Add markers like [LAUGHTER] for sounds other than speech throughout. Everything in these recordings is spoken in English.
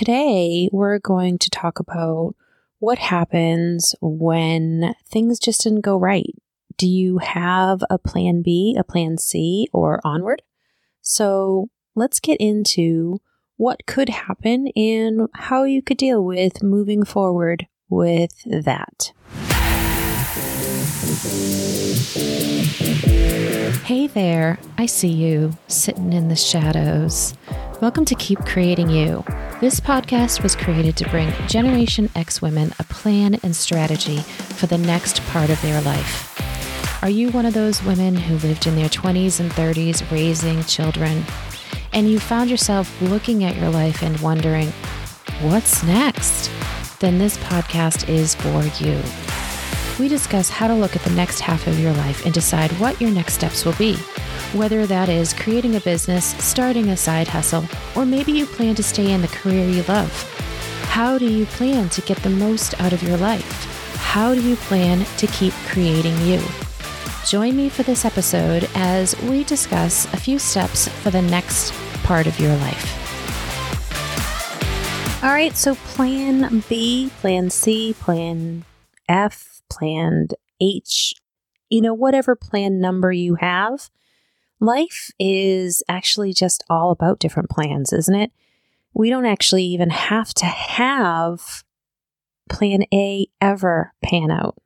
today we're going to talk about what happens when things just didn't go right. Do you have a plan B, a plan C, or onward? So let's get into what could happen and how you could deal with moving forward with that. Hey there, I see you sitting in the shadows. Welcome to Keep Creating You. This podcast was created to bring Generation X women a plan and strategy for the next part of their life. Are you one of those women who lived in their 20s and 30s raising children, and you found yourself looking at your life and wondering, what's next? Then this podcast is for you we discuss how to look at the next half of your life and decide what your next steps will be. Whether that is creating a business, starting a side hustle, or maybe you plan to stay in the career you love. How do you plan to get the most out of your life? How do you plan to keep creating you? Join me for this episode as we discuss a few steps for the next part of your life. All right, so plan B, plan C, plan F, planned H, you know, whatever plan number you have. Life is actually just all about different plans, isn't it? We don't actually even have to have plan A ever pan out.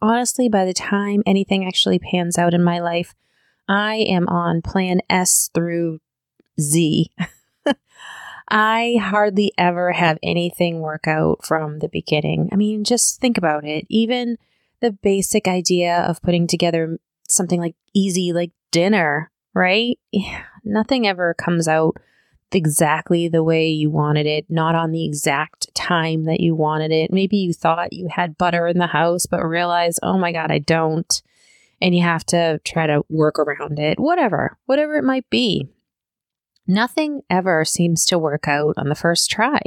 Honestly, by the time anything actually pans out in my life, I am on plan S through Z. [LAUGHS] I hardly ever have anything work out from the beginning. I mean, just think about it. Even the basic idea of putting together something like easy, like dinner, right? Nothing ever comes out exactly the way you wanted it, not on the exact time that you wanted it. Maybe you thought you had butter in the house, but realize, oh my God, I don't. And you have to try to work around it, whatever, whatever it might be. Nothing ever seems to work out on the first try.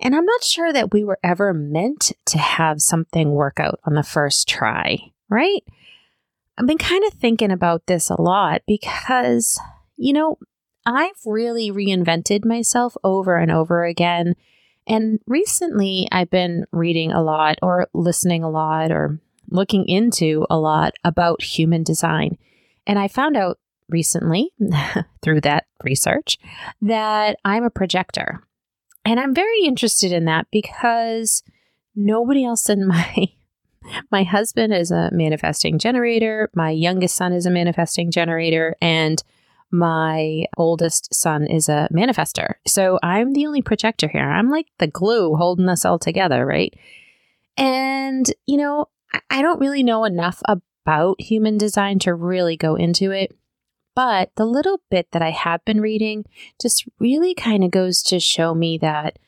And I'm not sure that we were ever meant to have something work out on the first try, right? I've been kind of thinking about this a lot because, you know, I've really reinvented myself over and over again. And recently I've been reading a lot or listening a lot or looking into a lot about human design. And I found out recently [LAUGHS] through that research that I'm a projector. And I'm very interested in that because nobody else in my [LAUGHS] my husband is a manifesting generator, my youngest son is a manifesting generator and my oldest son is a manifester. So I'm the only projector here. I'm like the glue holding us all together, right? And you know, I don't really know enough about human design to really go into it. But the little bit that I have been reading just really kind of goes to show me that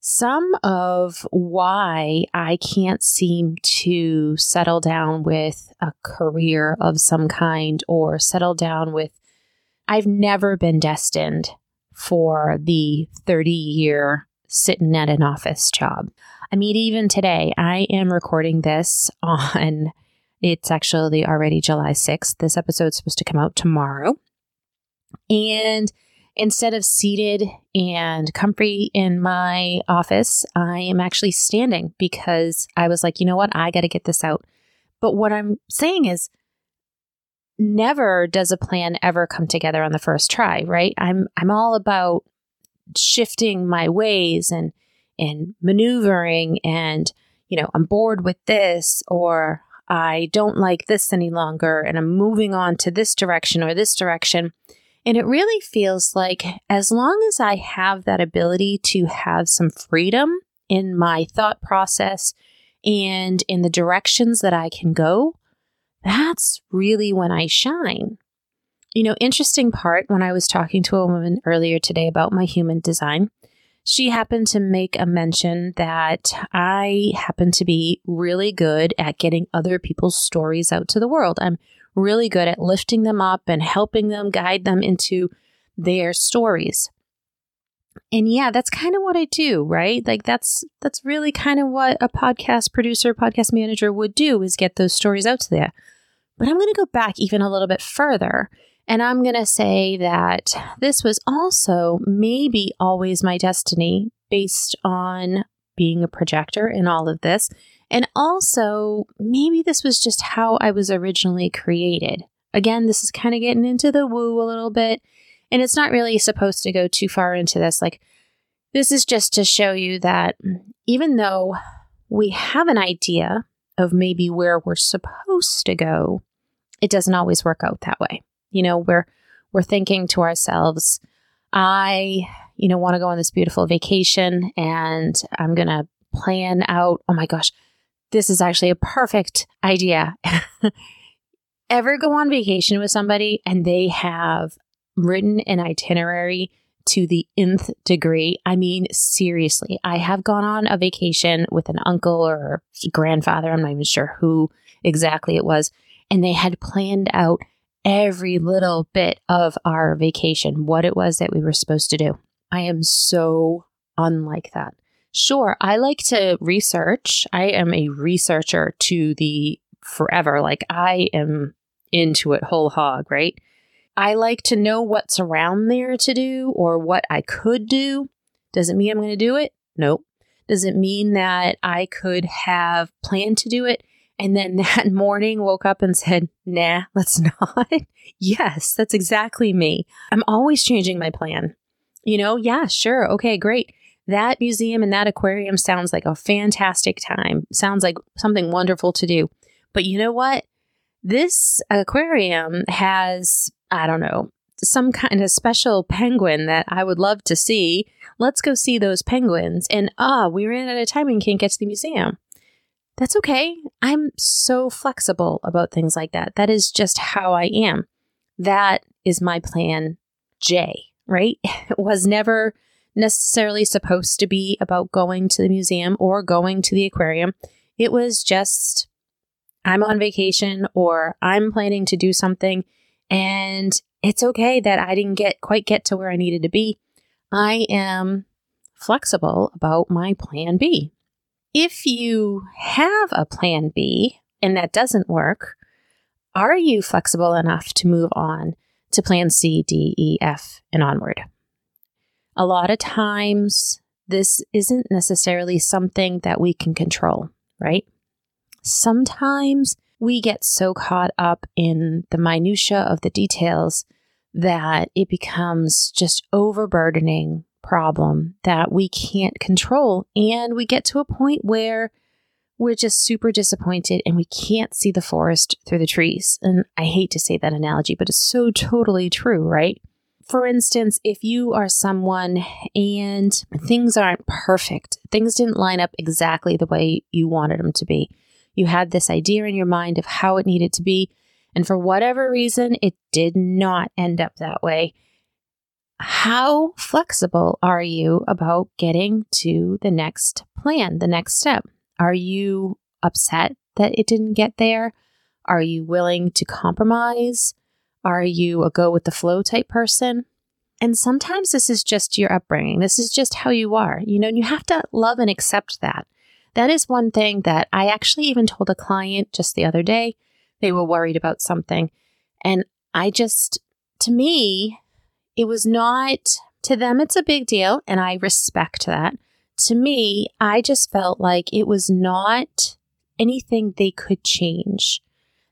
some of why I can't seem to settle down with a career of some kind or settle down with, I've never been destined for the 30 year sitting at an office job. I mean, even today, I am recording this [LAUGHS] on it's actually already July 6th. This episode's supposed to come out tomorrow. And instead of seated and comfy in my office, I am actually standing because I was like, you know what? I got to get this out. But what I'm saying is, never does a plan ever come together on the first try, right? I'm I'm all about shifting my ways and and maneuvering and you know, I'm bored with this or I don't like this any longer and I'm moving on to this direction or this direction. And it really feels like as long as I have that ability to have some freedom in my thought process and in the directions that I can go, that's really when I shine. You know, interesting part when I was talking to a woman earlier today about my human design, she happened to make a mention that I happen to be really good at getting other people's stories out to the world. I'm really good at lifting them up and helping them guide them into their stories. And yeah, that's kind of what I do, right? Like that's that's really kind of what a podcast producer, podcast manager would do is get those stories out to there. But I'm going to go back even a little bit further and I'm going to say that this was also maybe always my destiny based on being a projector in all of this. And also, maybe this was just how I was originally created. Again, this is kind of getting into the woo a little bit. And it's not really supposed to go too far into this. Like, this is just to show you that even though we have an idea of maybe where we're supposed to go, it doesn't always work out that way. You know, we're we're thinking to ourselves, I, you know, want to go on this beautiful vacation and I'm going to plan out, oh my gosh, this is actually a perfect idea. [LAUGHS] Ever go on vacation with somebody and they have written an itinerary to the nth degree. I mean, seriously, I have gone on a vacation with an uncle or grandfather. I'm not even sure who exactly it was. And they had planned out every little bit of our vacation, what it was that we were supposed to do. I am so unlike that. Sure, I like to research. I am a researcher to the forever. Like I am into it whole hog, right? I like to know what's around there to do or what I could do. Does it mean I'm going to do it? Nope. Does it mean that I could have planned to do it and then [LAUGHS] that morning woke up and said, nah, let's [LAUGHS] not? yes, that's exactly me. I'm always changing my plan. You know, yeah, sure. Okay, great. That museum and that aquarium sounds like a fantastic time. Sounds like something wonderful to do. But you know what? This aquarium has I don't know, some kind of special penguin that I would love to see. Let's go see those penguins. And ah, we ran out of time and can't get to the museum. That's okay. I'm so flexible about things like that. That is just how I am. That is my plan J, right? It [LAUGHS] was never necessarily supposed to be about going to the museum or going to the aquarium. It was just, I'm on vacation or I'm planning to do something and it's okay that I didn't get quite get to where I needed to be. I am flexible about my plan B. If you have a plan B and that doesn't work, are you flexible enough to move on to plan C, D, E, F, and onward? A lot of times, this isn't necessarily something that we can control, right? Sometimes we get so caught up in the minutia of the details that it becomes just overburdening problem that we can't control and we get to a point where we're just super disappointed and we can't see the forest through the trees. And I hate to say that analogy, but it's so totally true, right? For instance, if you are someone and things aren't perfect, things didn't line up exactly the way you wanted them to be you had this idea in your mind of how it needed to be. And for whatever reason, it did not end up that way. How flexible are you about getting to the next plan, the next step? Are you upset that it didn't get there? Are you willing to compromise? Are you a go with the flow type person? And sometimes this is just your upbringing. This is just how you are. You know, and you have to love and accept that. That is one thing that I actually even told a client just the other day. They were worried about something. And I just, to me, it was not, to them, it's a big deal. And I respect that. To me, I just felt like it was not anything they could change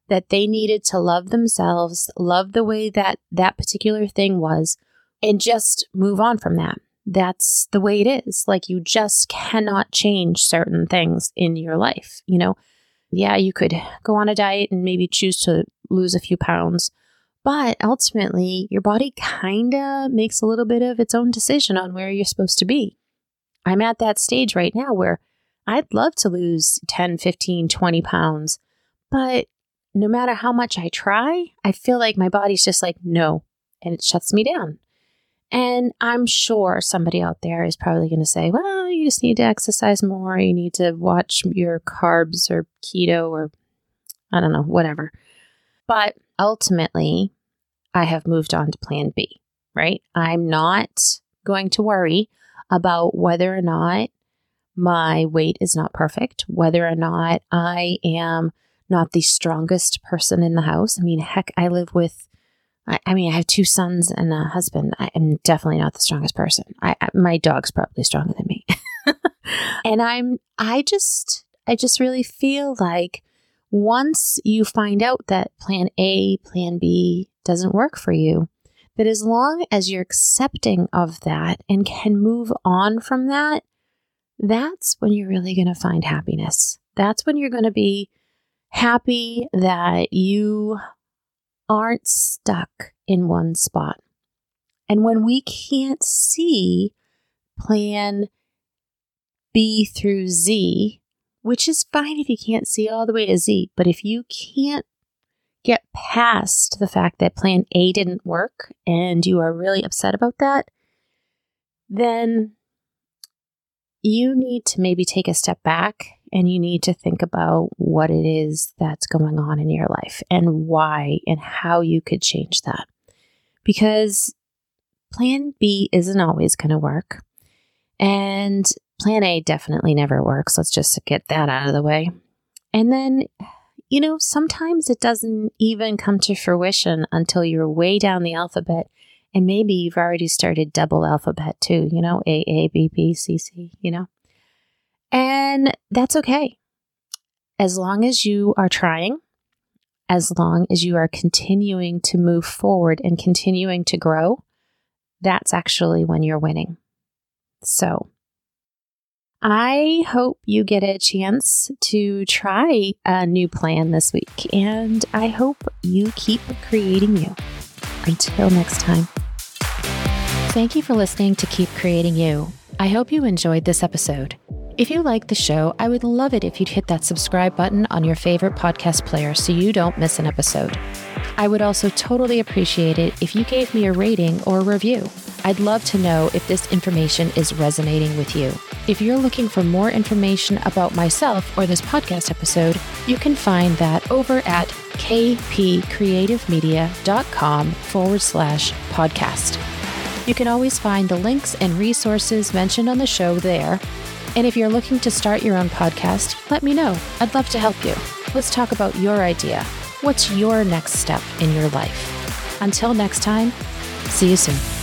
that they needed to love themselves, love the way that that particular thing was, and just move on from that that's the way it is. Like you just cannot change certain things in your life. You know, yeah, you could go on a diet and maybe choose to lose a few pounds, but ultimately your body kind of makes a little bit of its own decision on where you're supposed to be. I'm at that stage right now where I'd love to lose 10, 15, 20 pounds, but no matter how much I try, I feel like my body's just like, no, and it shuts me down. And I'm sure somebody out there is probably going to say, well, you just need to exercise more. You need to watch your carbs or keto or I don't know, whatever. But ultimately, I have moved on to plan B, right? I'm not going to worry about whether or not my weight is not perfect, whether or not I am not the strongest person in the house. I mean, heck, I live with I, mean, I have two sons and a husband. I am definitely not the strongest person. I, I my dog's probably stronger than me. [LAUGHS] and I'm, I just, I just really feel like once you find out that plan A, plan B doesn't work for you, that as long as you're accepting of that and can move on from that, that's when you're really going to find happiness. That's when you're going to be happy that you aren't stuck in one spot. And when we can't see plan B through Z, which is fine if you can't see all the way to Z, but if you can't get past the fact that plan A didn't work and you are really upset about that, then you need to maybe take a step back and you need to think about what it is that's going on in your life and why and how you could change that. Because plan B isn't always going to work. And plan A definitely never works. Let's just get that out of the way. And then, you know, sometimes it doesn't even come to fruition until you're way down the alphabet. And maybe you've already started double alphabet too, you know, A, A, B, B, C, C, you know. And that's okay. As long as you are trying, as long as you are continuing to move forward and continuing to grow, that's actually when you're winning. So, I hope you get a chance to try a new plan this week, and I hope you keep creating you. Until next time. Thank you for listening to Keep Creating You. I hope you enjoyed this episode. If you like the show, I would love it if you'd hit that subscribe button on your favorite podcast player so you don't miss an episode. I would also totally appreciate it if you gave me a rating or review. I'd love to know if this information is resonating with you. If you're looking for more information about myself or this podcast episode, you can find that over at kpcreativemedia.com forward slash podcast. You can always find the links and resources mentioned on the show there and if you're looking to start your own podcast, let me know. I'd love to help you. Let's talk about your idea. What's your next step in your life? Until next time, see you soon.